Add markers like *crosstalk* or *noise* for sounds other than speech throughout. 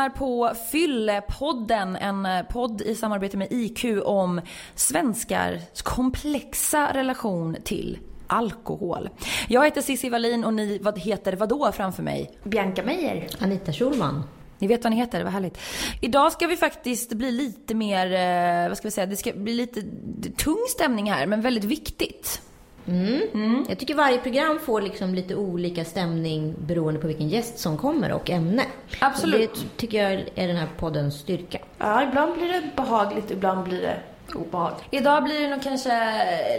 lyssnar på Fyllepodden, en podd i samarbete med IQ om svenskars komplexa relation till alkohol. Jag heter Cissi Wallin och ni vad heter vadå framför mig? Bianca Meijer. Anita Schulman. Ni vet vad ni heter, vad härligt. Idag ska vi faktiskt bli lite mer, eh, vad ska vi säga, det ska bli lite tung stämning här, men väldigt viktigt. Mm. Mm. Jag tycker varje program får liksom lite olika stämning beroende på vilken gäst som kommer och ämne. Absolut. det tycker jag är den här poddens styrka. Ja, ibland blir det behagligt, ibland blir det obehagligt. Idag blir det nog kanske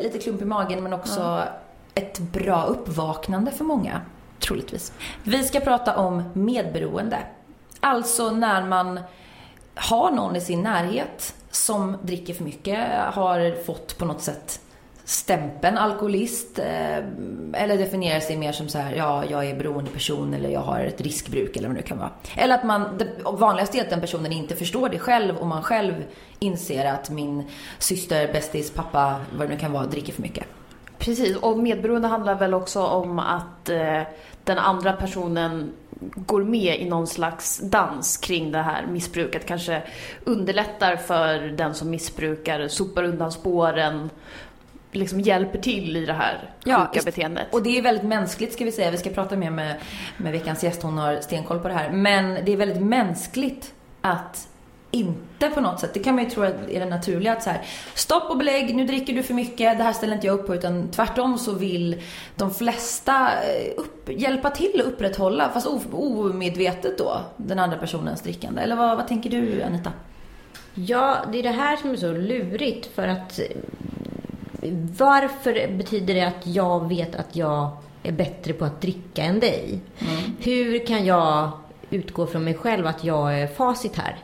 lite klump i magen men också ja. ett bra uppvaknande för många, troligtvis. Vi ska prata om medberoende. Alltså när man har någon i sin närhet som dricker för mycket, har fått på något sätt stämpeln alkoholist eh, eller definierar sig mer som så här, ja, jag är beroende person eller jag har ett riskbruk eller vad det nu kan vara. Eller att man, det vanligaste är att den personen inte förstår det själv och man själv inser att min syster, bästis, pappa, vad det nu kan vara, dricker för mycket. Precis, och medberoende handlar väl också om att eh, den andra personen går med i någon slags dans kring det här missbruket. Kanske underlättar för den som missbrukar, sopar undan spåren liksom hjälper till i det här ja, sjuka beteendet. Och det är väldigt mänskligt ska vi säga. Vi ska prata mer med, med veckans gäst, hon har stenkoll på det här. Men det är väldigt mänskligt att inte på något sätt, det kan man ju tro är det naturliga att så här, stopp och belägg, nu dricker du för mycket, det här ställer inte jag upp på. Utan tvärtom så vill de flesta eh, upp, hjälpa till att upprätthålla, fast omedvetet då, den andra personens drickande. Eller vad, vad tänker du Anita? Ja, det är det här som är så lurigt för att varför betyder det att jag vet att jag är bättre på att dricka än dig? Mm. Hur kan jag utgå från mig själv att jag är facit här?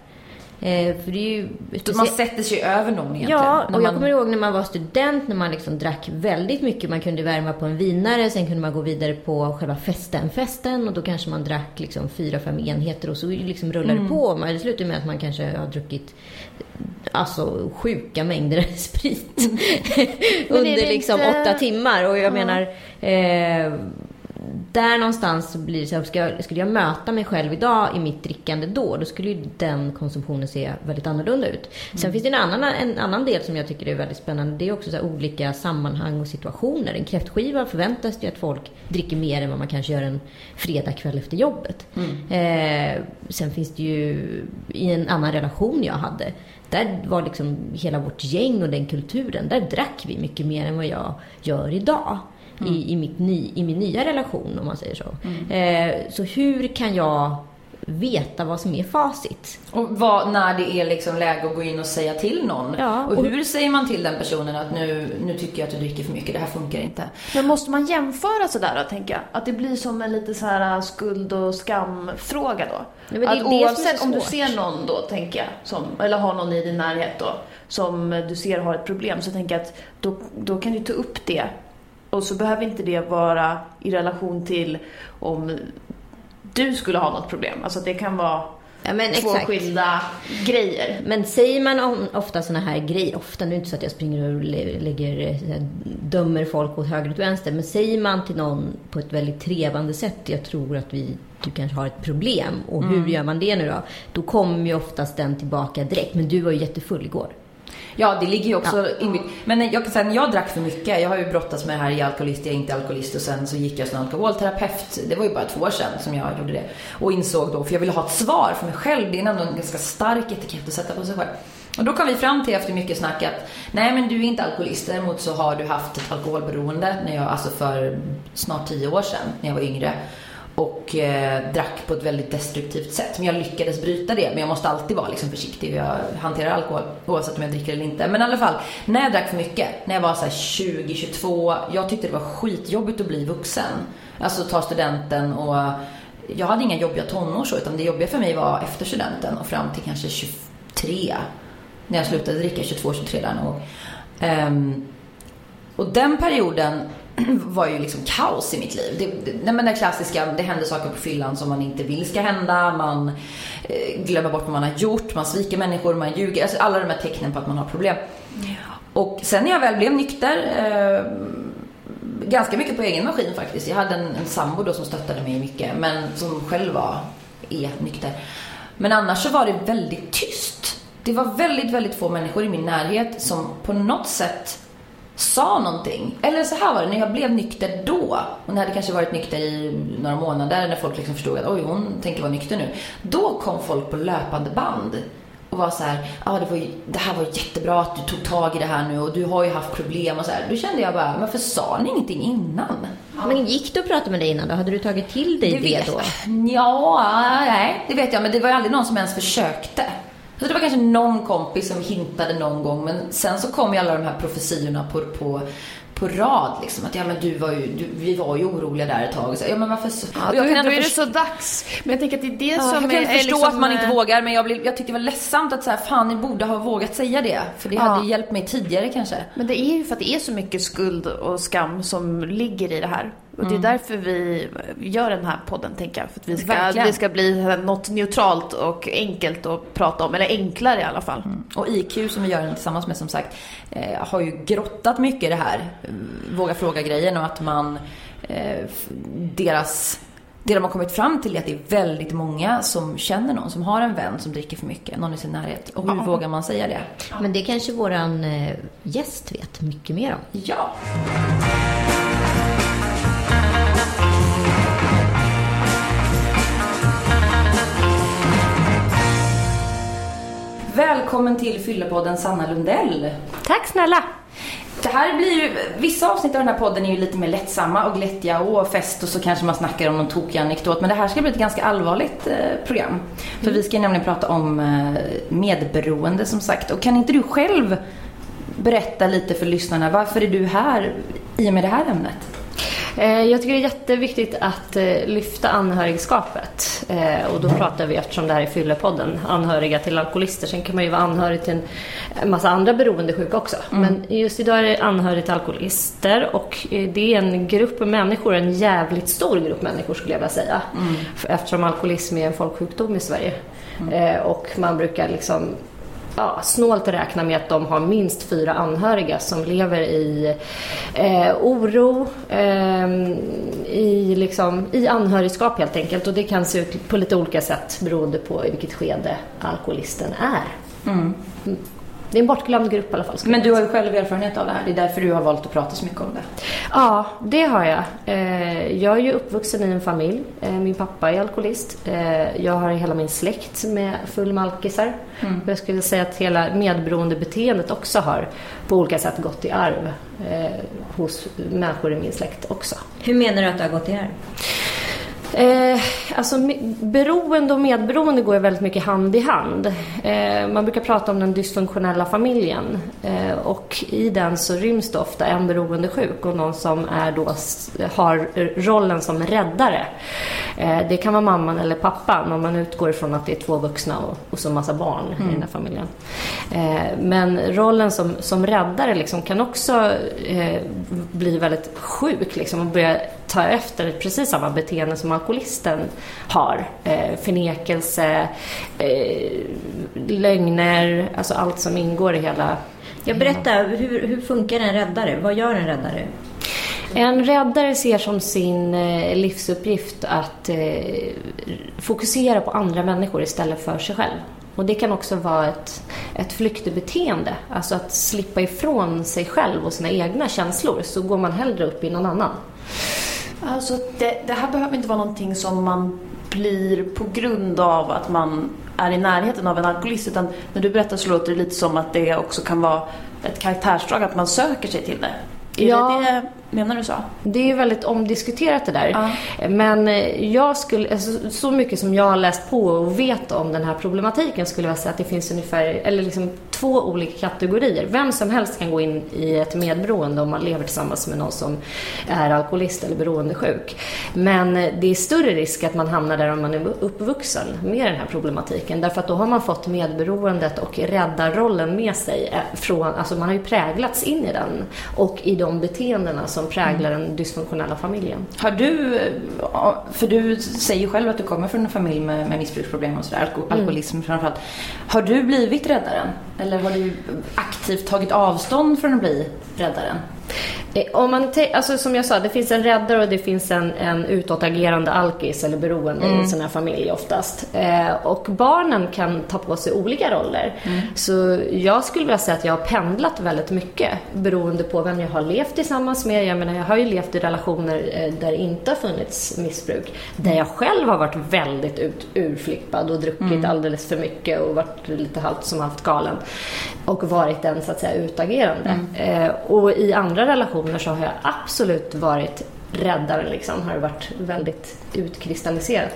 Eh, för det är ju, man sätter sig över någon egentligen. Ja, och jag man... kommer ihåg när man var student när man liksom drack väldigt mycket. Man kunde värma på en vinare, sen kunde man gå vidare på själva festen, festen och då kanske man drack liksom fyra, fem enheter och så liksom rullade det mm. på. Men det slutade med att man kanske har druckit alltså sjuka mängder *laughs* sprit *laughs* under liksom inte... åtta timmar. Och jag ja. menar, eh, där någonstans blir det så här, ska jag, skulle jag möta mig själv idag i mitt drickande då, då skulle ju den konsumtionen se väldigt annorlunda ut. Mm. Sen finns det en annan, en annan del som jag tycker är väldigt spännande. Det är också så olika sammanhang och situationer. En kräftskiva förväntas ju att folk dricker mer än vad man kanske gör en fredagkväll efter jobbet. Mm. Eh, sen finns det ju i en annan relation jag hade där var liksom hela vårt gäng och den kulturen, där drack vi mycket mer än vad jag gör idag. Mm. I, i, mitt ny, i min nya relation om man säger så. Mm. Eh, så hur kan jag veta vad som är facit. Och vad, när det är liksom läge att gå in och säga till någon. Ja, och, och hur säger man till den personen att nu, nu tycker jag att du dricker för mycket, det här funkar inte. Men måste man jämföra sådär då, tänker jag? Att det blir som en lite så här äh, skuld och skamfråga då? Ja, att oavsett om du ser någon då, tänker jag, som, eller har någon i din närhet då, som du ser har ett problem, så tänker jag att då, då kan du ta upp det och så behöver inte det vara i relation till om du skulle ha något problem. Alltså det kan vara Ja, men två exakt. skilda grejer. Men säger man ofta såna här grejer, ofta, nu är det inte så att jag springer och lägger, eh, dömer folk åt höger och vänster, men säger man till någon på ett väldigt trevande sätt, jag tror att vi, du kanske har ett problem, och hur mm. gör man det nu då? Då kommer ju oftast den tillbaka direkt, men du var ju jättefull igår. Ja, det ligger ju också ja. inbyggd. Men jag kan säga, när jag drack för mycket, jag har ju brottats med det här, jag är alkoholist, jag är inte alkoholist och sen så gick jag som alkoholterapeut. Det var ju bara två år sedan som jag gjorde det. Och insåg då, för jag ville ha ett svar för mig själv. Det är ändå en ganska stark etikett att sätta på sig själv. Och då kom vi fram till efter mycket snack att nej men du är inte alkoholist. Däremot så har du haft ett alkoholberoende när jag, alltså för snart tio år sedan när jag var yngre och eh, drack på ett väldigt destruktivt sätt. Men jag lyckades bryta det. Men jag måste alltid vara liksom, försiktig hur jag hanterar alkohol oavsett om jag dricker eller inte. Men i alla fall, när jag drack för mycket, när jag var så 20, 22, jag tyckte det var skitjobbigt att bli vuxen. Alltså ta studenten och jag hade inga jobbiga tonår så, utan det jobbiga för mig var efter studenten och fram till kanske 23. När jag slutade dricka, 22, 23 där nog. Um, och den perioden *clears throat* var ju liksom kaos i mitt liv. Det, det, men det klassiska, det händer saker på fyllan som man inte vill ska hända. Man eh, glömmer bort vad man har gjort, man sviker människor, man ljuger. Alltså alla de här tecknen på att man har problem. Och sen när jag väl blev nykter, eh, ganska mycket på egen maskin faktiskt. Jag hade en, en sambo då som stöttade mig mycket, men som själv var, är nykter. Men annars så var det väldigt tyst. Det var väldigt, väldigt få människor i min närhet som på något sätt sa någonting. Eller så här var det, när jag blev nykter då, och jag hade kanske varit nykter i några månader, när folk liksom förstod att oj, hon tänker vara nykter nu. Då kom folk på löpande band och var så här, ah, det, det här var jättebra att du tog tag i det här nu och du har ju haft problem och så här. Då kände jag bara, varför sa ni ingenting innan? Men gick du och pratade med dig innan då? Hade du tagit till dig det, det då? Ja, nej, det vet jag, men det var ju aldrig någon som ens försökte. Så det var kanske någon kompis som hintade någon gång, men sen så kom ju alla de här profetiorna på, på på rad liksom. Att ja men du var ju, du, vi var ju oroliga där ett tag. Så, ja men varför så? Ja, då, då är det så dags. Men jag tänker att det är det ja, som jag kan är, förstå liksom, att man inte eh, vågar men jag, blev, jag tyckte det var ledsamt att säga fan ni borde ha vågat säga det. För det ja. hade hjälpt mig tidigare kanske. Men det är ju för att det är så mycket skuld och skam som ligger i det här. Och det är mm. därför vi gör den här podden, tänker jag. För att vi ska, vi ska bli något neutralt och enkelt att prata om. Eller enklare i alla fall. Mm. Och IQ, som vi gör den tillsammans med, som sagt, eh, har ju grottat mycket i det här. Våga fråga-grejen och att man... Eh, deras... Det de har kommit fram till är att det är väldigt många som känner någon som har en vän som dricker för mycket, någon i sin närhet. Och hur ja. vågar man säga det? Men det kanske våran eh, gäst vet mycket mer om. Ja. Välkommen till Fyllepodden Sanna Lundell. Tack snälla. Det här blir ju, vissa avsnitt av den här podden är ju lite mer lättsamma och glättiga och fest och så kanske man snackar om någon tokig anekdot. Men det här ska bli ett ganska allvarligt eh, program. Mm. För vi ska nämligen prata om eh, medberoende som sagt. Och kan inte du själv berätta lite för lyssnarna, varför är du här i och med det här ämnet? Eh, jag tycker det är jätteviktigt att eh, lyfta anhörigskapet. Eh, och då pratar vi, eftersom det här är Fyllepodden, anhöriga till alkoholister. Sen kan man ju vara anhörig till en massa andra beroendesjuka också. Mm. Men just idag är det anhörig till alkoholister och det är en grupp människor, en jävligt stor grupp människor skulle jag vilja säga. Mm. Eftersom alkoholism är en folksjukdom i Sverige. Mm. Och man brukar liksom ja, snålt räkna med att de har minst fyra anhöriga som lever i eh, oro, eh, i, liksom, i anhörigskap helt enkelt. Och det kan se ut på lite olika sätt beroende på i vilket skede alkoholisten är. Mm. Det är en bortglömd grupp i alla fall. Men du har ju själv erfarenhet av det här. Det är därför du har valt att prata så mycket om det. Ja, det har jag. Eh, jag är ju uppvuxen i en familj. Eh, min pappa är alkoholist. Eh, jag har hela min släkt med full malkisar. Mm. jag skulle säga att hela medberoendebeteendet också har på olika sätt gått i arv hos människor i min släkt också. Hur menar du att det har gått i arv? Eh, alltså beroende och medberoende går väldigt mycket hand i hand. Eh, man brukar prata om den dysfunktionella familjen eh, och i den så ryms det ofta en beroendesjuk och någon som är då, har rollen som räddare. Eh, det kan vara mamman eller pappan om man utgår ifrån att det är två vuxna och, och så massa barn mm. i den här familjen. Eh, men rollen som, som räddare liksom kan också eh, bli väldigt sjuk liksom, och börja ta efter precis samma beteende som alkoholisten har. Eh, förnekelse, eh, lögner, alltså allt som ingår i hela... Jag berätta, hur, hur funkar en räddare? Vad gör en räddare? En räddare ser som sin eh, livsuppgift att eh, fokusera på andra människor istället för sig själv. Och det kan också vara ett, ett flyktebeteende, alltså att slippa ifrån sig själv och sina egna känslor, så går man hellre upp i någon annan. Alltså det, det här behöver inte vara någonting som man blir på grund av att man är i närheten av en alkoholist, utan när du berättar så låter det lite som att det också kan vara ett karaktärsdrag, att man söker sig till det. Är ja. det det menar du så? Det är väldigt omdiskuterat det där. Ja. Men eh, jag skulle, alltså, så mycket som jag har läst på och vet om den här problematiken skulle jag säga att det finns ungefär, eller liksom två olika kategorier. Vem som helst kan gå in i ett medberoende om man lever tillsammans med någon som är alkoholist eller beroendesjuk. Men eh, det är större risk att man hamnar där om man är uppvuxen med den här problematiken. Därför att då har man fått medberoendet och räddarrollen med sig. Eh, från, alltså man har ju präglats in i den och i de beteendena som präglar den dysfunktionella familjen. Har du, för du säger ju själv att du kommer från en familj med, med missbruksproblem och sådär, alko, mm. alkoholism framförallt. Har du blivit räddaren? Eller har du aktivt tagit avstånd från att bli räddaren? Eh, om man alltså som jag sa, det finns en räddare och det finns en, en utåtagerande alkis eller beroende mm. i en sån här familj oftast. Eh, och barnen kan ta på sig olika roller. Mm. Så jag skulle vilja säga att jag har pendlat väldigt mycket beroende på vem jag har levt tillsammans med. Jag menar, jag har ju levt i relationer eh, där det inte har funnits missbruk. Där jag själv har varit väldigt ut, urflippad och druckit mm. alldeles för mycket och varit lite halvt som halvt galen. Och varit den så att säga utagerande. Mm. Eh, och i andra relationer så har jag absolut varit räddare liksom, har varit väldigt utkristalliserat.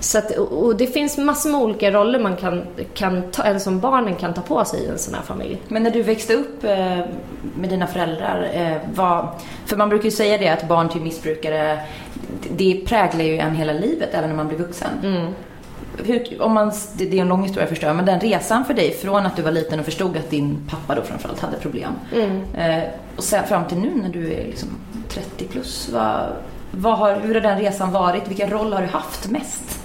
Så att, och det finns massor med olika roller man kan, kan ta, eller som barnen kan ta på sig i en sån här familj. Men när du växte upp eh, med dina föräldrar, eh, vad, för man brukar ju säga det att barn till missbrukare, det präglar ju en hela livet även när man blir vuxen. Mm. Hur, om man, det är en lång historia förstår jag, men den resan för dig från att du var liten och förstod att din pappa då framförallt hade problem mm. eh, och sen fram till nu när du är liksom 30 plus, vad, vad har, hur har den resan varit? Vilken roll har du haft mest?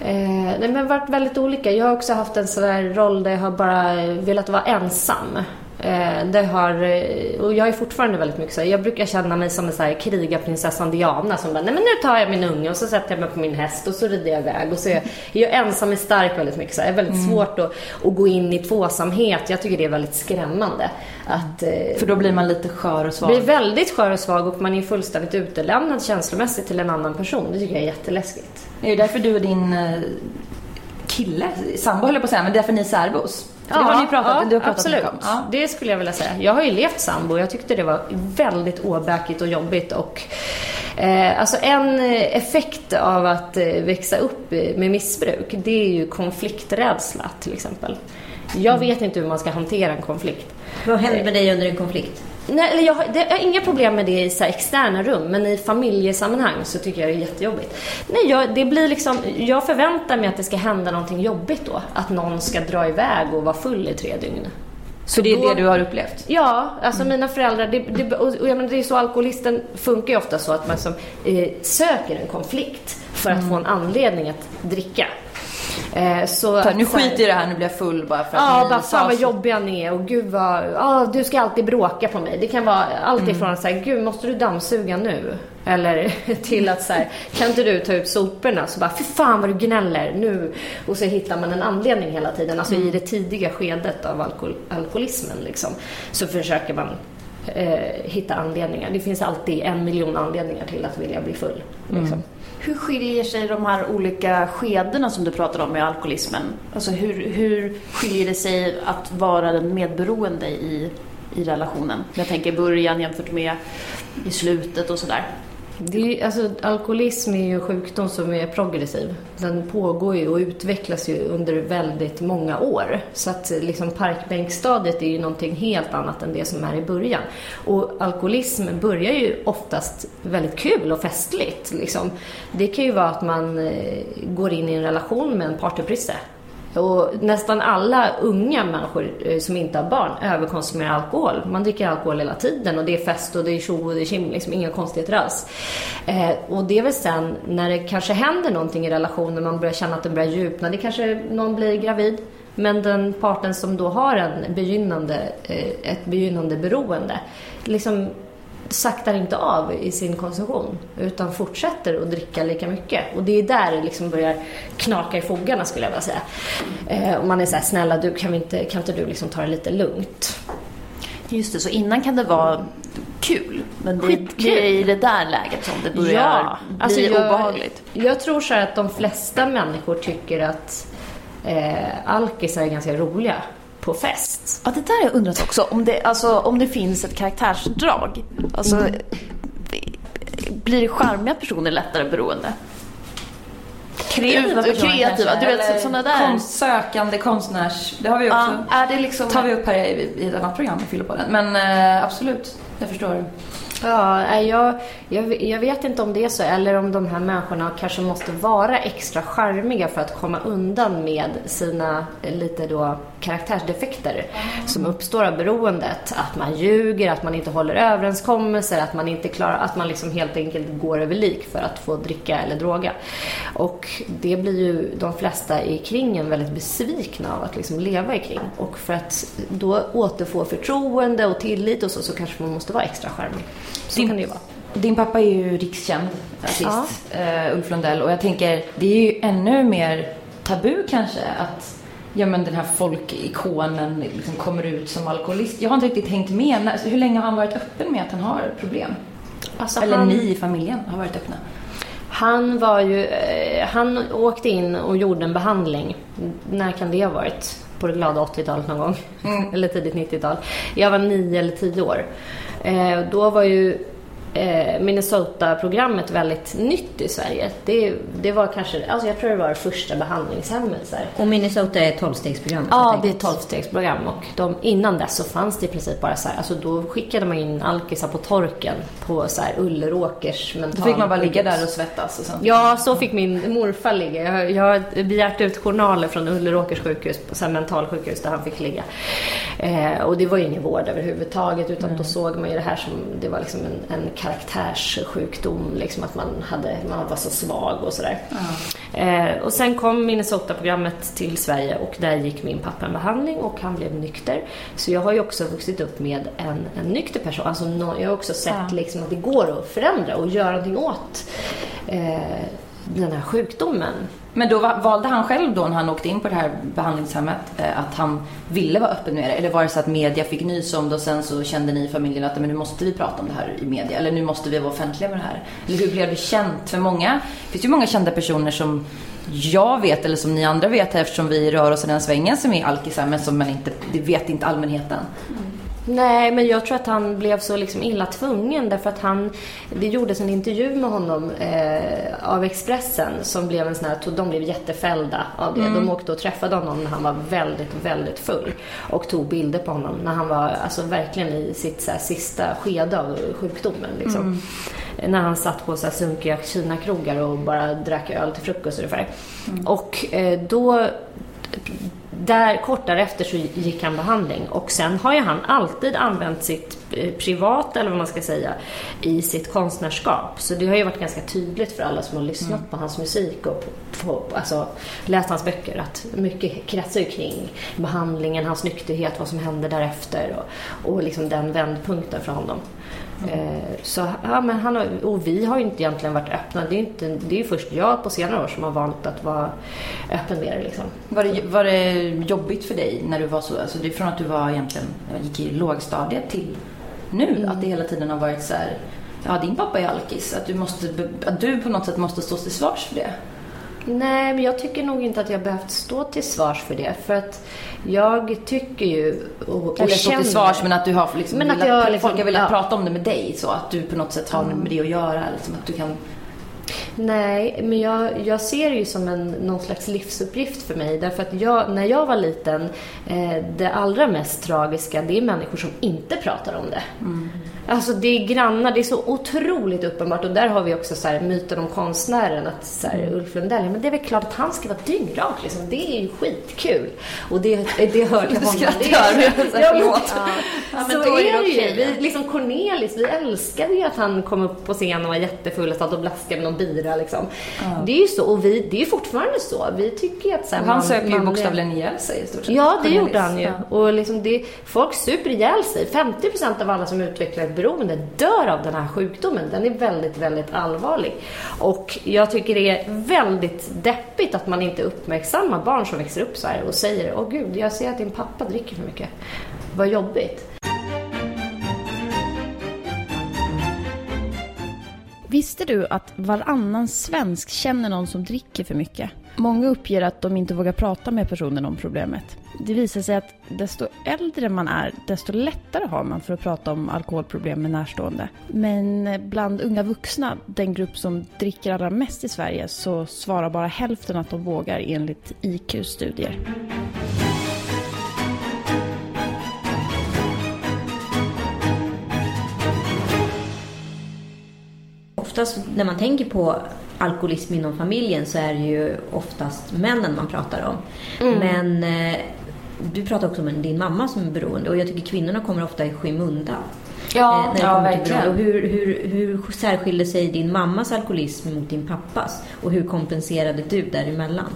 Eh, nej, men varit väldigt olika. Jag har också haft en sån roll där jag har bara velat vara ensam. Eh, det har, eh, och jag är fortfarande väldigt mycket så jag brukar känna mig som en så här krigarprinsessan Diana som bara, nej men nu tar jag min unge och så sätter jag mig på min häst och så rider jag iväg. Och så är jag, jag är ensam är stark väldigt mycket. Så här. Det är väldigt mm. svårt att, att gå in i tvåsamhet. Jag tycker det är väldigt skrämmande. Att, eh, För då blir man lite skör och svag? Blir väldigt skör och svag och man är fullständigt utelämnad känslomässigt till en annan person. Det tycker jag är jätteläskigt. Är det därför du och din kille, sambo höll jag på att säga, men det är därför ni är särbos? Ja, det har ni pratat, ja, du har pratat absolut. om. Ja. Det skulle jag vilja säga. Jag har ju levt sambo. Jag tyckte det var väldigt åbäkigt och jobbigt. Och, eh, alltså en effekt av att eh, växa upp med missbruk, det är ju konflikträdsla till exempel. Jag vet inte hur man ska hantera en konflikt. Vad händer med dig under en konflikt? Nej, eller jag, har, det, jag har inga problem med det i så externa rum, men i familjesammanhang så tycker jag det är jättejobbigt. Nej, jag, det blir liksom, jag förväntar mig att det ska hända någonting jobbigt då. Att någon ska dra iväg och vara full i tre dygn. Så det är då, det du har upplevt? Ja, alltså mm. mina föräldrar, det, det, och jag menar, det är så alkoholisten funkar ju ofta så att man som, eh, söker en konflikt för att mm. få en anledning att dricka. Eh, så Ta, nu skiter jag i det här, nu blir jag full bara för att Ja, bara fan vad jobbiga ni är och gud vad, ja du ska alltid bråka på mig. Det kan vara allt ifrån mm. att säga, gud måste du dammsuga nu? Eller *laughs* till att så kan inte du ta ut soporna? Så bara, fy fan vad du gnäller nu. Och så hittar man en anledning hela tiden. Alltså mm. i det tidiga skedet av alkohol, alkoholismen liksom. Så försöker man eh, hitta anledningar. Det finns alltid en miljon anledningar till att vilja bli full. Liksom. Mm. Hur skiljer sig de här olika skedena som du pratar om i alkoholismen? Alltså hur, hur skiljer det sig att vara den medberoende i, i relationen? Jag tänker början jämfört med i slutet och sådär. Det är, alltså, alkoholism är ju en sjukdom som är progressiv. Den pågår ju och utvecklas ju under väldigt många år. Så att liksom, parkbänkstadiet är ju någonting helt annat än det som är i början. Och alkoholism börjar ju oftast väldigt kul och festligt. Liksom. Det kan ju vara att man eh, går in i en relation med en partyprisse och nästan alla unga människor eh, som inte har barn överkonsumerar alkohol. Man dricker alkohol hela tiden och det är fest och det är tjo och det är kim, liksom inga konstigheter alls. Eh, och det är väl sen när det kanske händer någonting i relationen, man börjar känna att den börjar djupna, det kanske någon blir gravid. Men den parten som då har en begynnande, eh, ett begynnande beroende, liksom saktar inte av i sin konsumtion utan fortsätter att dricka lika mycket. Och det är där det liksom börjar knaka i fogarna skulle jag vilja säga. Eh, och man är så här, snälla du kan, inte, kan inte du liksom ta det lite lugnt? Just det, så innan kan det vara kul. Men det, det är i det där läget som det börjar ja, alltså bli jag, obehagligt. Jag tror så att de flesta människor tycker att eh, alkisar är ganska roliga på fest. Ja, det där har jag undrat också. Om det, alltså, om det finns ett karaktärsdrag. Alltså, mm. Blir charmiga personer lättare beroende? Kreativa personer Kreativa, kanske, du vet sådana där. Konstsökande konstnärs... Det har vi också. Ja, är det liksom... tar vi upp här i, i ett annat program, i Fyllopodden. Men eh, absolut, jag förstår. Ja, jag, jag, jag, vet inte om det är så eller om de här människorna kanske måste vara extra charmiga för att komma undan med sina lite då karaktärsdefekter som uppstår av beroendet. Att man ljuger, att man inte håller överenskommelser, att man inte klarar, att man liksom helt enkelt går över lik för att få dricka eller droga. Och det blir ju de flesta i kringen väldigt besvikna av att liksom leva i kring. Och för att då återfå förtroende och tillit och så, så kanske man måste vara extra charmig. Så din, kan det ju vara. Din pappa är ju rikskänd artist, ja. uh, Ulf Lundell. Och jag tänker, det är ju ännu mer tabu kanske att ja, men den här folkikonen liksom kommer ut som alkoholist. Jag har inte riktigt hängt med. Hur länge har han varit öppen med att han har problem? Alltså Eller han... ni i familjen har varit öppna? Han var ju, eh, han åkte in och gjorde en behandling. När kan det ha varit? På det glada 80-talet någon gång. Mm. *laughs* eller tidigt 90-tal. Jag var nio eller tio år. Eh, då var ju Minnesota-programmet väldigt nytt i Sverige. Det, det var kanske, alltså jag tror det var det första behandlingshemmet. Så här. Och Minnesota är ett tolvstegsprogram? Ja, det är ett tolvstegsprogram. Och de, innan dess så fanns det i princip bara så här, alltså då skickade man in alkisar på torken på så här Ulleråkers mental Då fick man bara ligga där och svettas? Och sånt. Ja, så fick min morfar ligga. Jag, jag har begärt ut journaler från Ulleråkers sjukhus, så här mentalsjukhus där han fick ligga. Eh, och det var ju ingen vård överhuvudtaget utan mm. då såg man ju det här som, det var liksom en, en karaktärssjukdom, liksom att man, hade, man var så svag och sådär. Mm. Eh, och sen kom Minnesota-programmet till Sverige och där gick min pappa en behandling och han blev nykter. Så jag har ju också vuxit upp med en, en nykter person. Alltså, no, jag har också sett mm. liksom, att det går att förändra och göra någonting åt eh, den här sjukdomen. Men då valde han själv då när han åkte in på det här behandlingshemmet eh, att han ville vara öppen med det? Eller var det så att media fick nys om det och sen så kände ni i familjen att men nu måste vi prata om det här i media? Eller nu måste vi vara offentliga med det här? Eller hur blev det känt? För många, det finns ju många kända personer som jag vet eller som ni andra vet eftersom vi rör oss i den svängen som är alkisar men som man inte, det vet inte allmänheten. Mm. Nej, men jag tror att han blev så liksom illa tvungen därför att han, det gjordes en intervju med honom eh, av Expressen som blev en sån här, de blev jättefällda av det. Mm. De åkte och träffade honom när han var väldigt, väldigt full och tog bilder på honom när han var alltså verkligen i sitt här, sista skede av sjukdomen. Liksom. Mm. När han satt på så här, sunkiga Kina-krogar och bara drack öl till frukost ungefär. Mm. Och eh, då där, kort därefter så gick han behandling och sen har ju han alltid använt sitt eh, privat, eller vad man ska säga, i sitt konstnärskap. Så det har ju varit ganska tydligt för alla som har lyssnat mm. på hans musik och på, på, alltså, läst hans böcker att mycket kretsar kring behandlingen, hans nykterhet, vad som hände därefter och, och liksom den vändpunkten för honom. Eh, så, ja, men han har, och vi har ju inte egentligen varit öppna. Det är, inte, det är ju först jag på senare år som har valt att vara öppen med det. Liksom. Var, det var det jobbigt för dig när du var så, alltså det är från att du var egentligen, gick i lågstadiet till nu? Mm. Att det hela tiden har varit så här, ja din pappa är alkis, att du, måste, att du på något sätt måste stå till svars för det? Nej, men jag tycker nog inte att jag behövt stå till svars för det. För att jag tycker ju och, och Eller stå till svars, men att du har liksom men velat, att jag, liksom, folk har velat ja. prata om det med dig. Så att du på något sätt har mm. med det att göra. Liksom, att du kan... Nej, men jag, jag ser det ju som en, någon slags livsuppgift för mig. Därför att jag, när jag var liten, eh, det allra mest tragiska, det är människor som inte pratar om det. Mm. Alltså det är grannar, det är så otroligt uppenbart och där har vi också så här, myten om konstnären att så här, mm. Ulf Lundell, men det är väl klart att han ska vara dyngrak liksom. Det är ju skitkul. Och det, det hör till *laughs* honom. Skrattar jag? Förlåt. *laughs* Ja, ja, så är det, ju. Vi, liksom Cornelis, vi älskade ju att han kom upp på scen och var jättefull och satt och blaskade med någon bira liksom. Ja. Det är ju så och vi, det är ju fortfarande så. Vi tycker ju att så här, Han söker ju bokstavligen ihjäl sig i stort sett. Ja, det Cornelis. gjorde han ju. Och liksom det, folk super ihjäl sig. 50% av alla som utvecklar beroende dör av den här sjukdomen. Den är väldigt, väldigt allvarlig. Och jag tycker det är väldigt deppigt att man inte uppmärksammar barn som växer upp så här och säger Åh gud, jag ser att din pappa dricker för mycket. Vad jobbigt. Visste du att varannan svensk känner någon som dricker för mycket? Många uppger att de inte vågar prata med personen om problemet. Det visar sig att desto äldre man är, desto lättare har man för att prata om alkoholproblem med närstående. Men bland unga vuxna, den grupp som dricker allra mest i Sverige, så svarar bara hälften att de vågar enligt IQ-studier. oftast när man tänker på alkoholism inom familjen så är det ju oftast männen man pratar om. Mm. Men eh, du pratar också om din mamma som är beroende och jag tycker kvinnorna kommer ofta i skymundan. Ja, eh, ja verkligen. Och hur, hur, hur särskilde sig din mammas alkoholism mot din pappas? Och hur kompenserade du däremellan?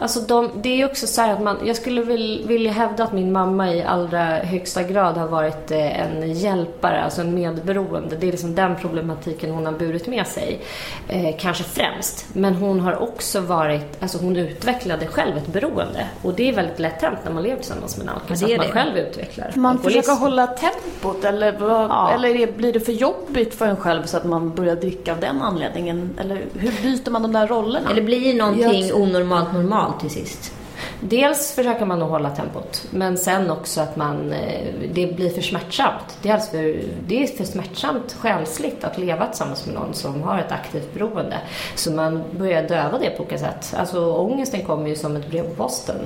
Alltså de, det är också så att man, jag skulle vill, vilja hävda att min mamma i allra högsta grad har varit eh, en hjälpare, alltså en medberoende. Det är liksom den problematiken hon har burit med sig. Eh, kanske främst. Men hon har också varit, alltså hon utvecklade själv ett beroende. Och det är väldigt lätt hänt när man lever tillsammans med en alkis, att man det. själv utvecklar Man försöker hålla tempot eller, vad, ja. eller blir det för jobbigt för en själv så att man börjar dricka av den anledningen? Eller hur byter man de där rollerna? Eller blir någonting onormalt normalt? Till sist? Dels försöker man att hålla tempot, men sen också att man, eh, det blir för smärtsamt. Det är, alltså för, det är för smärtsamt själsligt att leva tillsammans med någon som har ett aktivt beroende. Så man börjar döva det på olika sätt. Alltså ångesten kommer ju som ett brev på posten.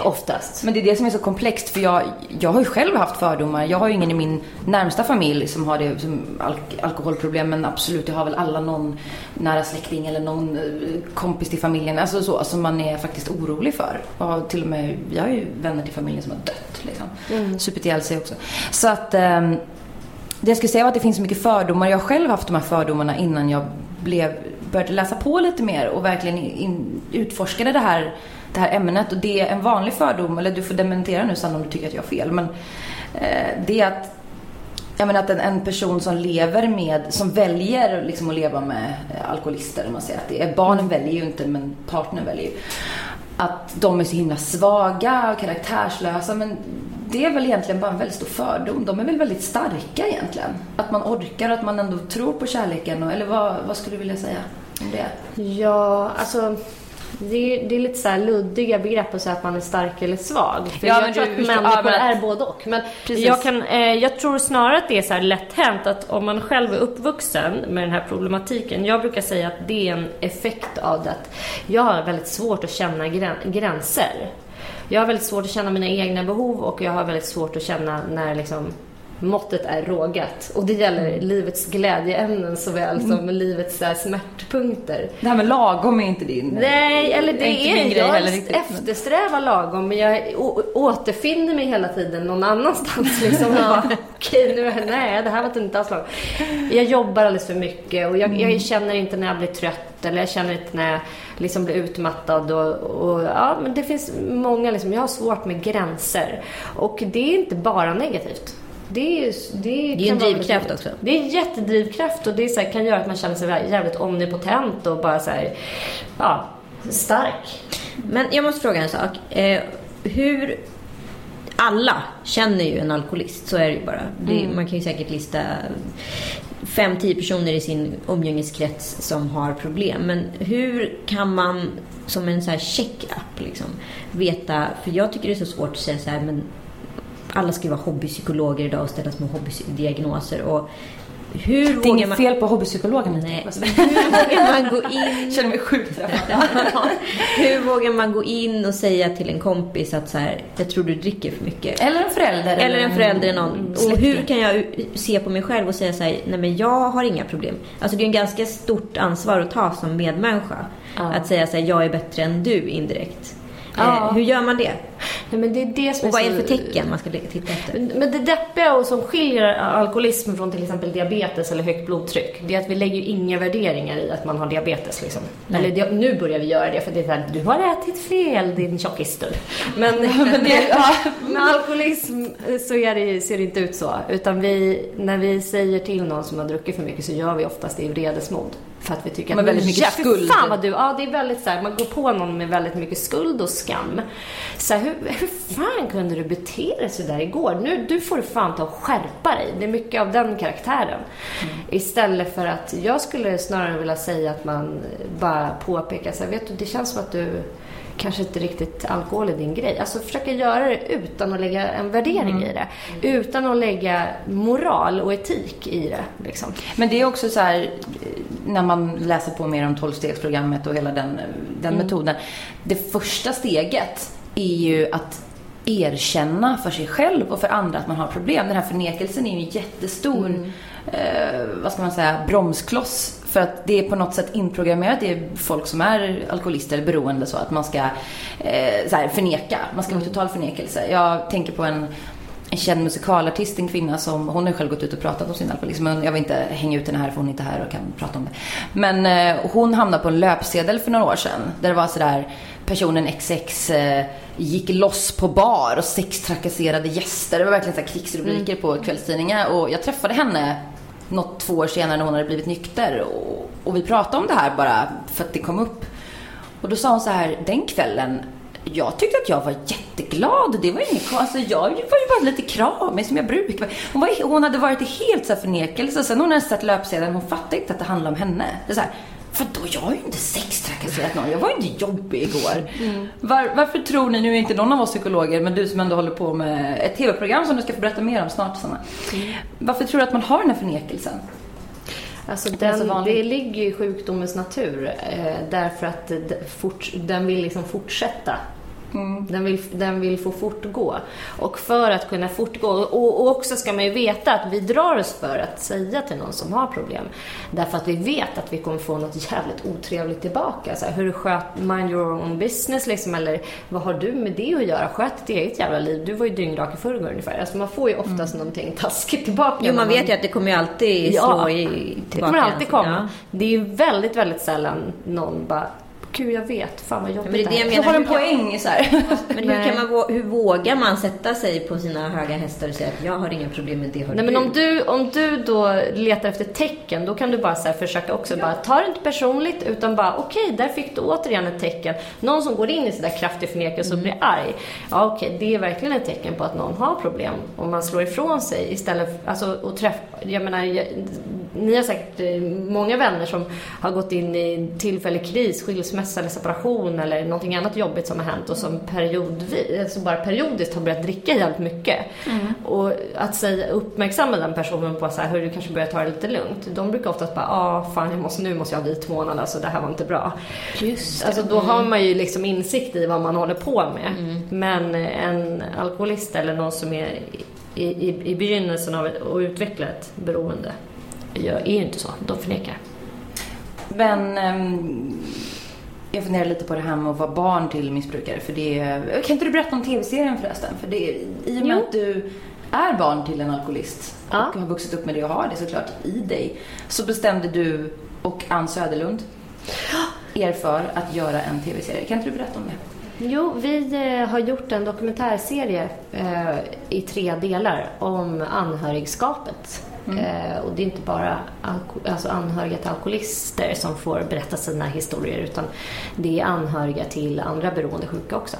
Oftast. Men det är det som är så komplext för jag, jag har ju själv haft fördomar. Jag har ju ingen i min närmsta familj som har det som alk alkoholproblem men absolut, jag har väl alla någon nära släkting eller någon eh, kompis till familjen. Alltså så, som man är faktiskt orolig för. Och till och med, jag har ju vänner till familjen som har dött liksom. Mm. Supit ihjäl sig också. Så att um, det jag skulle säga var att det finns så mycket fördomar. Jag har själv haft de här fördomarna innan jag blev, började läsa på lite mer och verkligen in, utforskade det här det här ämnet. Och det är en vanlig fördom, eller du får dementera nu sen om du tycker att jag har fel. Men eh, det är att jag menar att en, en, person som lever med, som väljer liksom att leva med eh, alkoholister, man säger att det är, barnen väljer ju inte men partnern väljer ju. Att de är så himla svaga och karaktärslösa men det är väl egentligen bara en väldigt stor fördom. De är väl väldigt starka egentligen. Att man orkar, och att man ändå tror på kärleken. Och, eller vad, vad skulle du vilja säga om det? Ja, alltså det är, det är lite så luddiga begrepp att säga att man är stark eller svag. För ja, jag tror att människor ja, är både och. Men jag, kan, eh, jag tror snarare att det är så här lätt hänt att om man själv är uppvuxen med den här problematiken. Jag brukar säga att det är en effekt av det att jag har väldigt svårt att känna grän, gränser. Jag har väldigt svårt att känna mina egna behov och jag har väldigt svårt att känna när liksom måttet är rågat. Och det gäller mm. livets glädjeämnen såväl mm. som livets där, smärtpunkter. Det här med lagom är inte din Nej, eller det är, är jag eftersträvar lagom men jag återfinner mig hela tiden någon annanstans. *laughs* Liksom. ja. Okej, nu, nej, det här var inte alls lagom. Jag jobbar alldeles för mycket och jag, mm. jag, känner inte när jag blir trött eller jag känner inte när jag liksom blir utmattad. Och, och ja, men det finns många, liksom, jag har svårt med gränser. Och det är inte bara negativt. Det är, det, det är en drivkraft också. Det är en jättedrivkraft och det så här, kan göra att man känner sig jävligt omnipotent och bara så här, ja, stark. Men jag måste fråga en sak. Eh, hur... Alla känner ju en alkoholist, så är det ju bara. Det, mm. Man kan ju säkert lista fem, tio personer i sin omgängeskrets som har problem. Men hur kan man som en så här check-up liksom, veta, för jag tycker det är så svårt att säga så här, men alla ska ju vara hobbypsykologer idag och ställa små hobbydiagnoser. Och hur det är inget man... fel på hobbypsykologen. Nej. Hur vågar man gå in... känner mig sjukt *laughs* Hur vågar man gå in och säga till en kompis att så här, jag tror du dricker för mycket. Eller en förälder. Eller en förälder. Någon. Och hur kan jag se på mig själv och säga så här, nej men jag har inga problem. Alltså det är en ganska stort ansvar att ta som medmänniska. Ja. Att säga så här, jag är bättre än du indirekt. Ja. Eh, hur gör man det? Nej, men det är det som och vad är det för tecken man ska titta efter? Men det deppiga och som skiljer alkoholism från till exempel diabetes eller högt blodtryck, det är att vi lägger inga värderingar i att man har diabetes. Liksom. Eller nu börjar vi göra det för det är såhär, du har ätit fel din tjockistur. Men, *laughs* men det, *laughs* ja, med alkoholism så det, ser det inte ut så. Utan vi, när vi säger till någon som har druckit för mycket så gör vi oftast det i vredesmod. För att vi tycker att... Väldigt mycket skuld. Fan vad du... Ja, det är väldigt så här, man går på någon med väldigt mycket skuld och skam. Så här, hur, hur fan kunde du bete dig så där igår? Nu, du får fan ta och skärpa dig. Det är mycket av den karaktären. Mm. Istället för att, jag skulle snarare vilja säga att man bara påpekar så här, vet du, det känns som att du kanske inte riktigt alkohol är din grej. Alltså försöka göra det utan att lägga en värdering mm. i det. Utan att lägga moral och etik i det. Liksom. Men det är också så här, när man läser på mer om tolvstegsprogrammet och hela den, den mm. metoden. Det första steget är ju att erkänna för sig själv och för andra att man har problem. Den här förnekelsen är ju en jättestor, mm. eh, vad ska man säga, bromskloss. För att det är på något sätt inprogrammerat, är folk som är alkoholister eller beroende så att man ska eh, så här, förneka, man ska vara mm. total förnekelse. Jag tänker på en en känd musikalartist, en kvinna som, hon har själv gått ut och pratat om sin alkoholism. Men jag vill inte hänga ut henne här för hon är inte här och kan prata om det. Men eh, hon hamnade på en löpsedel för några år sedan. Där det var sådär, personen XX eh, gick loss på bar och sextrakasserade gäster. Det var verkligen så krigsrubriker mm. på kvällstidningar. Och jag träffade henne något två år senare när hon hade blivit nykter. Och, och vi pratade om det här bara för att det kom upp. Och då sa hon så här, den kvällen jag tyckte att jag var jätteglad. Det var inget alltså Jag var ju bara lite kramig som jag brukar hon, var, hon hade varit i helt så förnekelse. Sen hon hade sett löpsedeln, hon fattade inte att det handlade om henne. Det är så här, för då, jag har ju inte sextrakasserat någon. Jag var ju inte jobbig igår. Mm. Var, varför tror ni, nu är inte någon av oss psykologer, men du som ändå håller på med ett tv-program som du ska få berätta mer om snart, Sanna. Mm. Varför tror du att man har den här förnekelsen? Alltså den, det ligger ju i sjukdomens natur eh, därför att fort, den vill liksom fortsätta Mm. Den, vill, den vill få fortgå. Och för att kunna fortgå, och, och, också ska man ju veta att vi drar oss för att säga till någon som har problem. Därför att vi vet att vi kommer få något jävligt otrevligt tillbaka. Så här, hur sköt mind your own business liksom, eller vad har du med det att göra? Sköt ditt eget jävla liv. Du var ju dyngrak i förrgår ungefär. Alltså man får ju oftast mm. någonting taskigt tillbaka. Jo, man vet ju att det kommer ju alltid slå ja, i, tillbaka. det kommer alltid komma. Ja. Det är ju väldigt, väldigt sällan någon bara Gud, jag vet. Fan vad jobbigt men det är det jag menar. Du har en poäng så här. Men hur, kan man, hur vågar man sätta sig på sina höga hästar och säga att jag har inga problem med det, har Nej, du? men om du, om du då letar efter tecken, då kan du bara så försöka också ja. bara, ta det inte personligt, utan bara, okej, okay, där fick du återigen ett tecken. Någon som går in i sådär kraftig förnekelse och mm. blir arg. Ja, okej, okay, det är verkligen ett tecken på att någon har problem. Om man slår ifrån sig istället för, alltså, och träff, jag menar, jag, ni har säkert eh, många vänner som har gått in i tillfällig kris, skilsmässa eller separation eller någonting annat jobbigt som har hänt och som periodvis, alltså bara periodiskt har börjat dricka jävligt mycket. Mm. Och att säga, uppmärksamma den personen på så här, hur du kanske börjar ta det lite lugnt. De brukar oftast bara, ah fan jag måste, nu måste jag ha vit månad, alltså det här var inte bra. Just det. Alltså då har man ju liksom insikt i vad man håller på med. Mm. Men en alkoholist eller någon som är i, i, i begynnelsen av att utveckla ett beroende är ju inte så. De förnekar. Men um, jag funderar lite på det här med att vara barn till missbrukare. För det, kan inte du berätta om tv-serien förresten? För det, I och med jo. att du är barn till en alkoholist ja. och har vuxit upp med det och har det såklart i dig. Så bestämde du och Ann Söderlund *gasps* er för att göra en tv-serie. Kan inte du berätta om det? Jo, vi eh, har gjort en dokumentärserie eh, i tre delar om anhörigskapet. Mm. Eh, och det är inte bara alltså anhöriga till alkoholister som får berätta sina historier utan det är anhöriga till andra beroendesjuka också.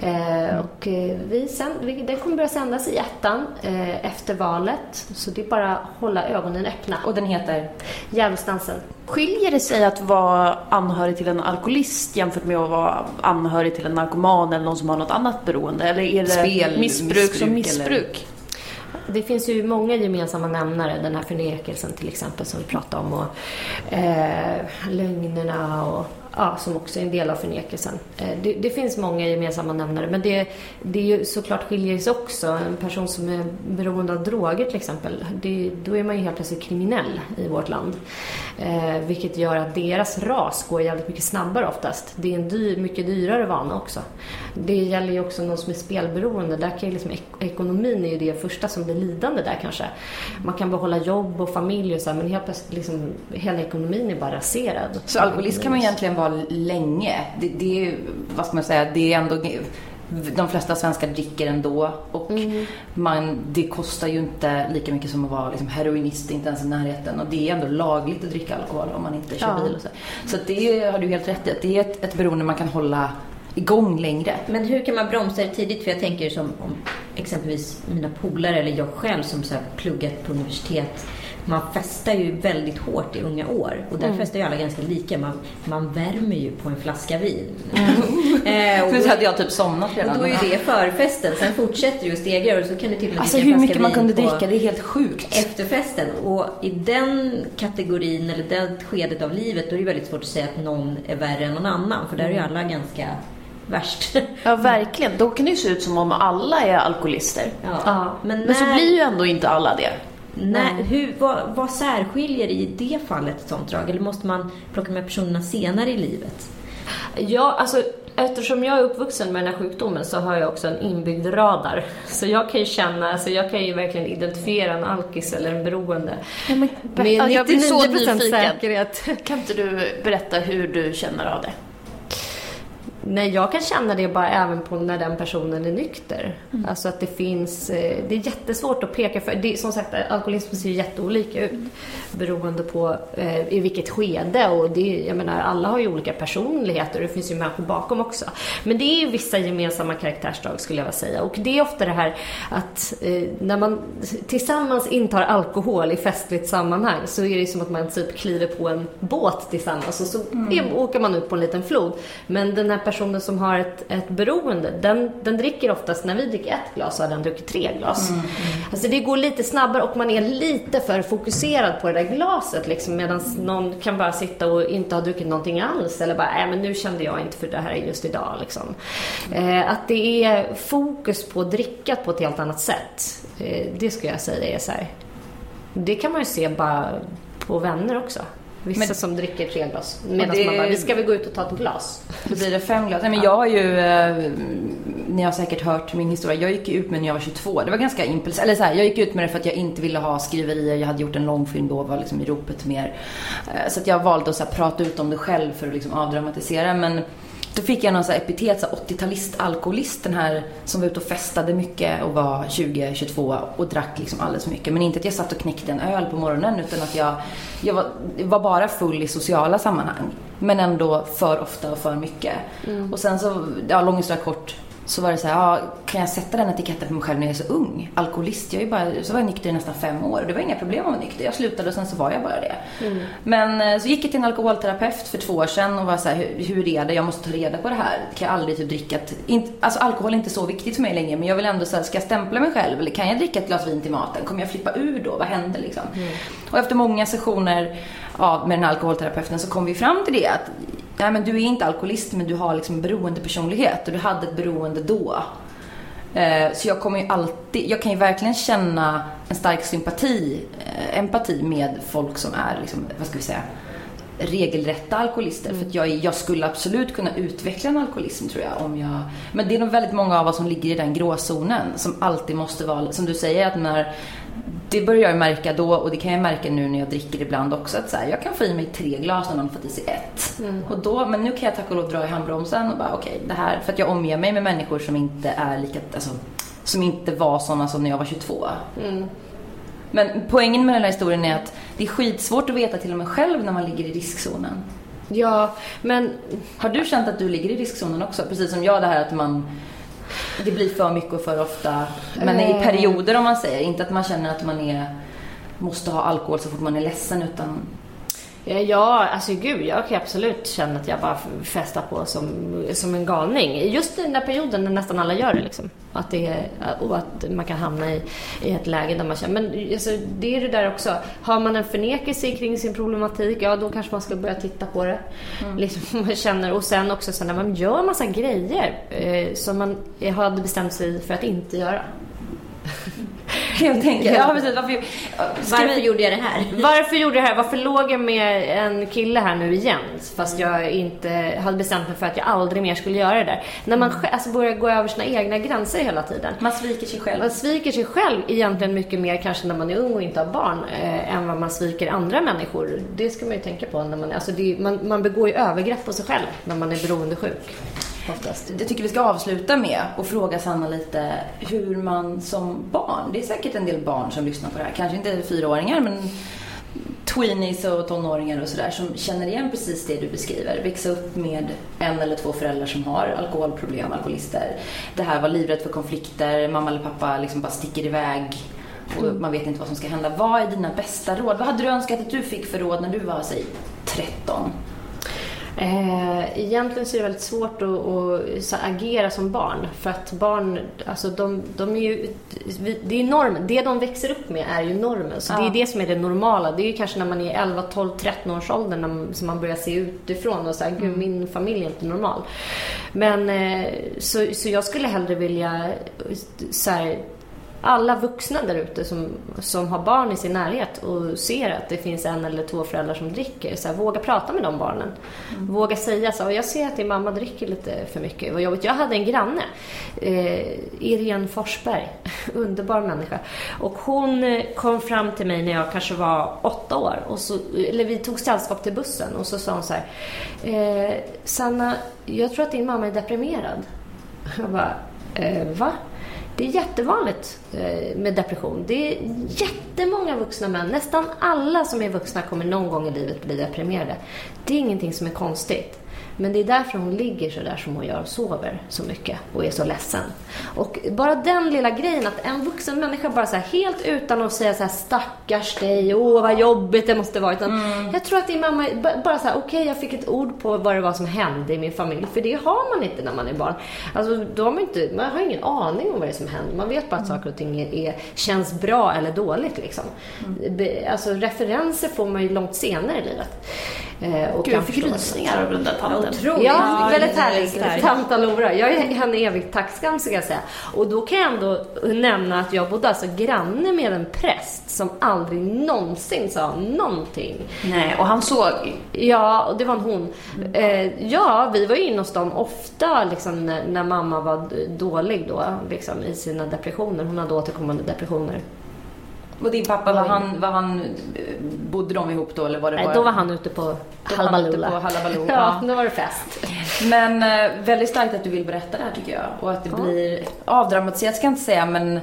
Eh, mm. och eh, vi sen, vi, den kommer börja sändas i ettan eh, efter valet. Så det är bara att hålla ögonen öppna. Och den heter? Djävulsdansen. Skiljer det sig att vara anhörig till en alkoholist jämfört med att vara anhörig till en narkoman eller någon som har något annat beroende? Eller är det Spel, missbruk, missbruk som missbruk? Eller? Det finns ju många gemensamma nämnare. Den här förnekelsen till exempel som vi pratade om och eh, lögnerna och ja, som också är en del av förnekelsen. Eh, det, det, finns många gemensamma nämnare men det, det är ju såklart skiljer sig också. En person som är beroende av droger till exempel, det, då är man ju helt plötsligt kriminell i vårt land. Eh, vilket gör att deras ras går jävligt mycket snabbare oftast. Det är en dyr, mycket dyrare vana också. Det gäller ju också någon som är spelberoende. Där kan ju liksom, ekonomin är ju det första som blir lidande där kanske. Man kan behålla jobb och familj och så men helt plötsligt liksom, hela ekonomin är bara raserad. Så alkoholist kan man egentligen vara länge. Det, det är vad ska man säga, det är ändå de flesta svenskar dricker ändå och mm. man, det kostar ju inte lika mycket som att vara liksom heroinist, inte ens i närheten. Och det är ändå lagligt att dricka alkohol om man inte kör ja. bil och så. Så det har du helt rätt i, att det är ett, ett beroende man kan hålla igång längre. Men hur kan man bromsa det tidigt? För jag tänker som om exempelvis mina polare eller jag själv som så pluggat på universitet man festar ju väldigt hårt i unga år och där mm. festar ju alla ganska lika. Man, man värmer ju på en flaska vin. Mm. *laughs* eh, och så hade jag typ somnat redan. Och då är det förfesten. Sen fortsätter du och stegrar och så kan du till och med Alltså hur mycket man kunde dricka, det är helt sjukt. Efterfesten. Och i den kategorin eller det skedet av livet då är det väldigt svårt att säga att någon är värre än någon annan. För där är ju mm. alla ganska värst. *laughs* Ja, verkligen. Då kan det ju se ut som om alla är alkoholister. Ja. ja. Men, när... men så blir ju ändå inte alla det. Nej, hur, vad, vad särskiljer i det fallet ett sånt drag? Eller måste man plocka med personerna senare i livet? Ja, alltså eftersom jag är uppvuxen med den här sjukdomen så har jag också en inbyggd radar. Så jag kan ju känna, alltså jag kan ju verkligen identifiera en alkis eller en beroende. Ja, men, med 99% säkerhet. Kan inte du berätta hur du känner av det? Nej, jag kan känna det bara även på när den personen är nykter. Mm. Alltså att det finns, eh, det är jättesvårt att peka för. Det, som sagt, alkoholism ser jätteolika ut beroende på eh, i vilket skede och det, jag menar, alla har ju olika personligheter och det finns ju människor bakom också. Men det är ju vissa gemensamma karaktärsdrag skulle jag vilja säga och det är ofta det här att eh, när man tillsammans intar alkohol i festligt sammanhang så är det som att man typ kliver på en båt tillsammans och så mm. åker man ut på en liten flod. Men den här personen som har ett, ett beroende, den, den dricker oftast, när vi dricker ett glas så har den druckit tre glas. Mm. Alltså det går lite snabbare och man är lite för fokuserad på det där glaset liksom, medan någon kan bara sitta och inte ha druckit någonting alls eller bara, nej men nu kände jag inte för det här just idag liksom. Eh, att det är fokus på drickat på ett helt annat sätt. Eh, det skulle jag säga är så här. Det kan man ju se bara på vänner också. Vissa men, som dricker tre glas. Medan det, man bara, vi ska väl gå ut och ta ett glas. Då blir det fem glas. Nej, men jag har ju, eh, ni har säkert hört min historia. Jag gick ut med när jag var 22. Det var ganska impulsivt. Eller så här, jag gick ut med det för att jag inte ville ha skriverier. Jag hade gjort en långfilm då och var liksom i ropet mer. Eh, så att jag valde att så här, prata ut om det själv för att liksom avdramatisera. Men då fick jag någon så epitet, 80-talist-alkoholist, den här som var ute och festade mycket och var 20-22 och drack liksom alldeles för mycket. Men inte att jag satt och knäckte en öl på morgonen utan att jag, jag var, var, bara full i sociala sammanhang. Men ändå för ofta och för mycket. Mm. Och sen så, ja lång historia kort, så var det så här, ja, kan jag sätta den etiketten på mig själv när jag är så ung? Alkoholist, jag är bara, så var jag nykter i nästan fem år och det var inga problem att vara nykter. Jag slutade och sen så var jag bara det. Mm. Men eh, så gick jag till en alkoholterapeut för två år sedan och var så här, hur, hur är det? Jag måste ta reda på det här. Kan jag aldrig typ dricka alltså alkohol är inte så viktigt för mig längre men jag vill ändå säga, ska jag stämpla mig själv eller kan jag dricka ett glas vin till maten? Kommer jag flippa ur då? Vad händer liksom? Mm. Och efter många sessioner ja, med den här alkoholterapeuten så kom vi fram till det att nej men du är inte alkoholist men du har liksom en beroendepersonlighet och du hade ett beroende då. Eh, så jag kommer ju alltid, jag kan ju verkligen känna en stark sympati, eh, empati med folk som är, liksom, vad ska vi säga, regelrätta alkoholister. Mm. För jag, jag, skulle absolut kunna utveckla en alkoholism tror jag. Om jag men det är nog väldigt många av oss som ligger i den gråzonen. Som alltid måste vara, som du säger, att när, det börjar jag märka då och det kan jag märka nu när jag dricker ibland också. Att så här, jag kan få i mig tre glas när någon fått i sig ett. Mm. Och då, men nu kan jag tack och lov dra i handbromsen och bara okej, okay, det här. För att jag omger mig med människor som inte är lika, alltså, som inte var sådana som när jag var 22. Mm. Men poängen med den här historien är att det är skitsvårt att veta till och med själv när man ligger i riskzonen. Ja, men har du känt att du ligger i riskzonen också? Precis som jag, det här att man det blir för mycket och för ofta. Men i eh. perioder om man säger. Inte att man känner att man är, måste ha alkohol så fort man är ledsen utan Ja, alltså gud, jag kan absolut känna att jag bara festar på som, som en galning. Just i den där perioden när nästan alla gör det. Liksom. Att det är, och att man kan hamna i, i ett läge där man känner... Men alltså, det är det där också. Har man en förnekelse kring sin problematik, ja då kanske man ska börja titta på det. Mm. *laughs* Liksom, man känner, och sen också så när man gör massa grejer eh, som man hade bestämt sig för att inte göra. *laughs* *laughs* jag tänker. Ja, precis. Varför, varför vi... gjorde jag det här? *laughs* Varför gjorde jag det här? Varför låg jag med en kille här nu igen? Fast jag inte hade bestämt mig för att jag aldrig mer skulle göra det där. När man alltså, börjar gå över sina egna gränser hela tiden. Man sviker sig själv. Man sviker sig själv egentligen mycket mer kanske när man är ung och inte har barn eh, än vad man sviker andra människor. Det ska man ju tänka på när man, alltså det, man, man begår ju övergrepp på sig själv när man är beroendesjuk oftast. Jag tycker vi ska avsluta med att fråga Sanna lite hur man som barn, det är säkert en del barn som lyssnar på det här, kanske inte fyraåringar men tweenies och tonåringar och sådär som känner igen precis det du beskriver. Växa upp med en eller två föräldrar som har alkoholproblem, alkoholister. Det här var livrädd för konflikter, mamma eller pappa liksom bara sticker iväg och mm. man vet inte vad som ska hända. Vad är dina bästa råd? Vad hade du önskat att du fick för råd när du var, säg, 13? Eh, egentligen så är det väldigt svårt att, att agera som barn. För att barn, alltså de, de är ju, det är normen. Det de växer upp med är ju normen. Så ja. det är det som är det normala. Det är ju kanske när man är 11, 12, 13 års ålder när man, som man börjar se utifrån och säga, mm. min familj är inte normal. Men eh, så, så jag skulle hellre vilja så här, alla vuxna där ute som, som har barn i sin närhet och ser att det finns en eller två föräldrar som dricker, så här, våga prata med de barnen. Mm. Våga säga så jag ser att din mamma dricker lite för mycket. Vad jobbigt. Jag hade en granne, eh, Irene Forsberg, *laughs* underbar människa. Och hon eh, kom fram till mig när jag kanske var åtta år. Och så, eller vi tog sällskap till bussen och så sa hon så här, eh, Sanna, jag tror att din mamma är deprimerad. Jag bara, eh, va? Det är jättevanligt eh, med depression. Det är jättemånga vuxna män, nästan alla som är vuxna kommer någon gång i livet bli deprimerade. Det är ingenting som är konstigt. Men det är därför hon ligger så där som hon gör och sover så mycket och är så ledsen. Och bara den lilla grejen att en vuxen människa bara så här, helt utan att säga så här stackars dig, åh vad jobbigt det måste vara. Utan mm. Jag tror att din mamma bara så här, okej okay, jag fick ett ord på vad det var som hände i min familj. För det har man inte när man är barn. Alltså då har man inte, man har ingen aning om vad det är som händer. Man vet bara att saker och ting är, känns bra eller dåligt liksom. Mm. Alltså referenser får man ju långt senare i livet. Eh, och Gud, jag fick rysningar av den där tanten. Otroligt. Ja, väldigt härlig. Tant Alora. Jag är henne evigt tacksam, ska jag säga. Och då kan jag ändå nämna att jag bodde alltså granne med en präst som aldrig någonsin sa någonting. Nej, och han såg? Ja, och det var en hon. Eh, ja, vi var ju inne hos dem ofta liksom, när, när mamma var dålig då, liksom, i sina depressioner. Hon hade återkommande depressioner. Och din pappa, var han, var han, bodde de ihop då eller var det Nej, bara... då var han ute på Hallabaloo. *laughs* ja, ja, då var det fest. Men eh, väldigt starkt att du vill berätta det här tycker jag. Och att det ja. blir avdramatiserat ska jag inte säga men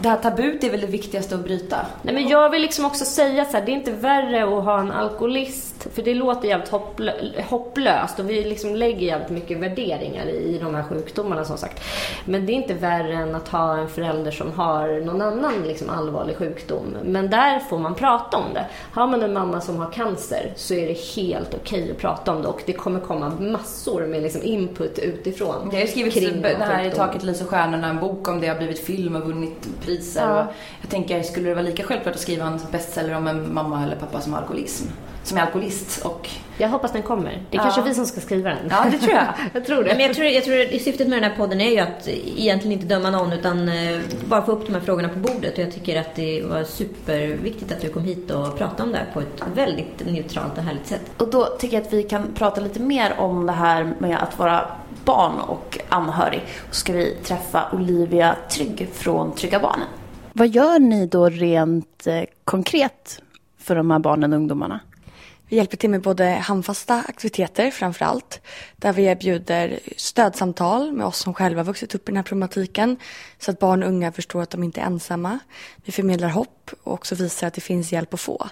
det här tabut är väl det viktigaste att bryta? Nej men jag vill liksom också säga så här, det är inte värre att ha en alkoholist, för det låter jävligt hopplö hopplöst och vi liksom lägger jävligt mycket värderingar i de här sjukdomarna som sagt. Men det är inte värre än att ha en förälder som har någon annan liksom allvarlig sjukdom. Men där får man prata om det. Har man en mamma som har cancer så är det helt okej okay att prata om det och det kommer komma massor med liksom input utifrån. Jag har skrivit kring det här i Taket lyser stjärnorna, en bok om det har blivit film och vunnit priser. Ja. jag tänker, skulle det vara lika självklart att skriva en bestseller om en mamma eller pappa som har alkoholism? Som är alkoholist och... Jag hoppas den kommer. Det är ja. kanske vi som ska skriva den. Ja, det tror jag. *laughs* jag tror det. Men jag tror, jag tror syftet med den här podden är ju att egentligen inte döma någon utan eh, bara få upp de här frågorna på bordet. Och jag tycker att det var superviktigt att du kom hit och pratade om det här på ett väldigt neutralt och härligt sätt. Och då tycker jag att vi kan prata lite mer om det här med att vara barn och anhörig. Så ska vi träffa Olivia Trygg från Trygga Barnen. Vad gör ni då rent eh, konkret för de här barnen och ungdomarna? Vi hjälper till med både handfasta aktiviteter framför allt, där vi erbjuder stödsamtal med oss som själva vuxit upp i den här problematiken, så att barn och unga förstår att de inte är ensamma. Vi förmedlar hopp och också visar att det finns hjälp att få.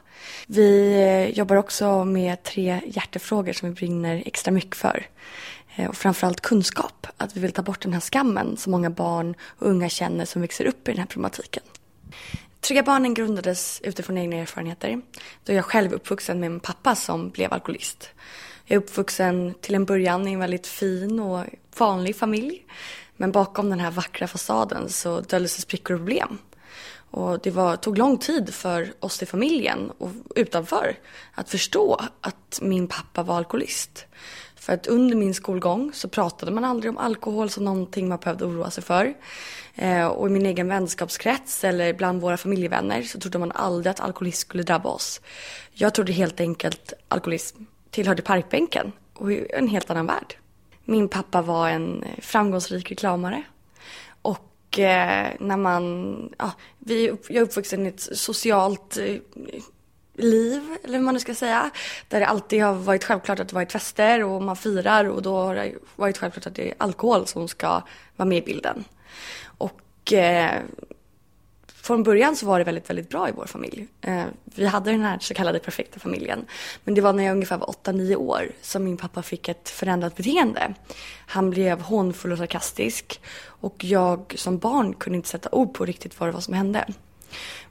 Vi eh, jobbar också med tre hjärtefrågor som vi brinner extra mycket för. Eh, och framförallt kunskap, att vi vill ta bort den här skammen som många barn och unga känner som växer upp i den här problematiken. Trygga barnen grundades utifrån egna erfarenheter. Då jag själv uppvuxen med en pappa som blev alkoholist. Jag är uppvuxen till en början i en väldigt fin och vanlig familj. Men bakom den här vackra fasaden så döljde sig sprickor och problem. Och det var, tog lång tid för oss i familjen och utanför att förstå att min pappa var alkoholist. För att under min skolgång så pratade man aldrig om alkohol som någonting man behövde oroa sig för. Eh, och i min egen vänskapskrets eller bland våra familjevänner så trodde man aldrig att alkoholism skulle drabba oss. Jag trodde helt enkelt alkoholism tillhörde parkbänken och en helt annan värld. Min pappa var en eh, framgångsrik reklamare. Och eh, när man, ja, vi, jag är uppvuxen i ett socialt eh, liv, eller hur man nu ska säga. Där det alltid har varit självklart att det varit fester och man firar och då har det varit självklart att det är alkohol som ska vara med i bilden. Och eh, från början så var det väldigt, väldigt bra i vår familj. Eh, vi hade den här så kallade perfekta familjen. Men det var när jag ungefär var 8-9 år som min pappa fick ett förändrat beteende. Han blev hånfull och sarkastisk och jag som barn kunde inte sätta ord på riktigt vad det var som hände.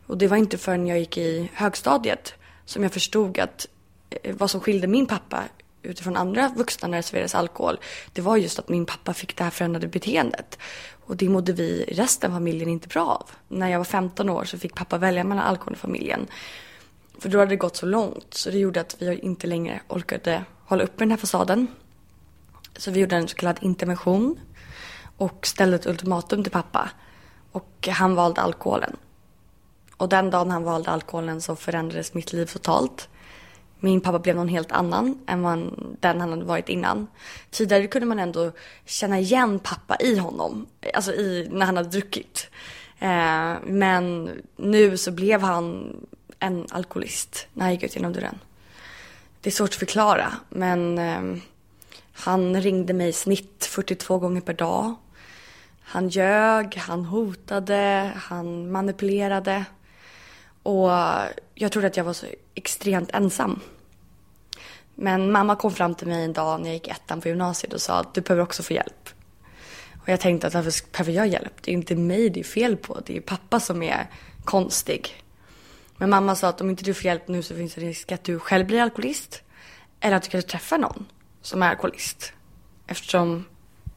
Och det var inte förrän jag gick i högstadiet som jag förstod att eh, vad som skilde min pappa utifrån andra vuxna när det serverades alkohol, det var just att min pappa fick det här förändrade beteendet. Och det mådde vi resten av familjen inte bra av. När jag var 15 år så fick pappa välja mellan alkohol och familjen. För då hade det gått så långt så det gjorde att vi inte längre orkade hålla uppe den här fasaden. Så vi gjorde en så kallad intervention och ställde ett ultimatum till pappa. Och han valde alkoholen. Och den dagen han valde alkoholen så förändrades mitt liv totalt. Min pappa blev någon helt annan än man, den han hade varit innan. Tidigare kunde man ändå känna igen pappa i honom, alltså i, när han hade druckit. Eh, men nu så blev han en alkoholist när han gick ut genom dörren. Det är svårt att förklara, men eh, han ringde mig i snitt 42 gånger per dag. Han ljög, han hotade, han manipulerade. Och jag trodde att jag var så extremt ensam. Men mamma kom fram till mig en dag när jag gick ettan på gymnasiet och sa att du behöver också få hjälp. Och jag tänkte att varför behöver jag hjälp? Det är inte mig det är fel på. Det är pappa som är konstig. Men mamma sa att om inte du får hjälp nu så finns det risk att du själv blir alkoholist. Eller att du kanske träffar någon som är alkoholist. Eftersom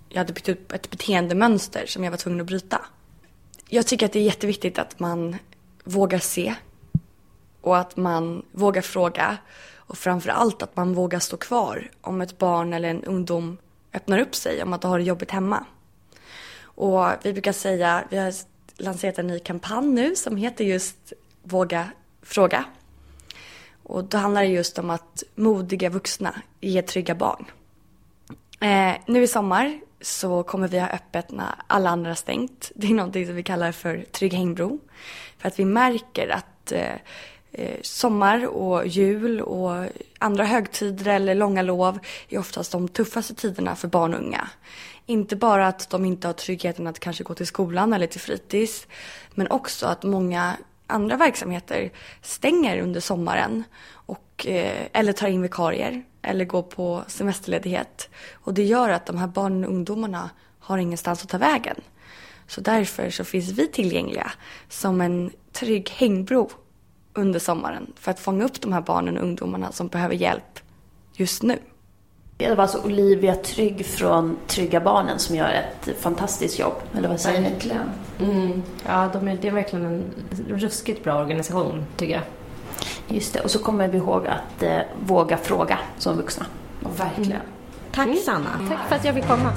jag hade byggt upp ett beteendemönster som jag var tvungen att bryta. Jag tycker att det är jätteviktigt att man vågar se och att man vågar fråga och framför allt att man vågar stå kvar om ett barn eller en ungdom öppnar upp sig om att de har det jobbigt hemma. Och vi brukar säga, vi har lanserat en ny kampanj nu som heter just Våga fråga. Och då handlar det just om att modiga vuxna ger trygga barn. Eh, nu i sommar så kommer vi ha öppet när alla andra har stängt. Det är någonting som vi kallar för Trygg hängbro. För att vi märker att eh, eh, sommar och jul och andra högtider eller långa lov är oftast de tuffaste tiderna för barn och unga. Inte bara att de inte har tryggheten att kanske gå till skolan eller till fritids, men också att många andra verksamheter stänger under sommaren och, eh, eller tar in vikarier eller går på semesterledighet. Och det gör att de här barnen och ungdomarna har ingenstans att ta vägen. Så därför så finns vi tillgängliga som en trygg hängbro under sommaren för att fånga upp de här barnen och ungdomarna som behöver hjälp just nu. Det var alltså Olivia Trygg från Trygga Barnen som gör ett fantastiskt jobb, eller vad säger ni? Verkligen. Mm. Ja, de är, det är verkligen en ruskigt bra organisation, tycker jag. Just det, och så kommer vi ihåg att eh, våga fråga som vuxna. Verkligen. Mm. Tack Sanna. Tack för att jag fick komma.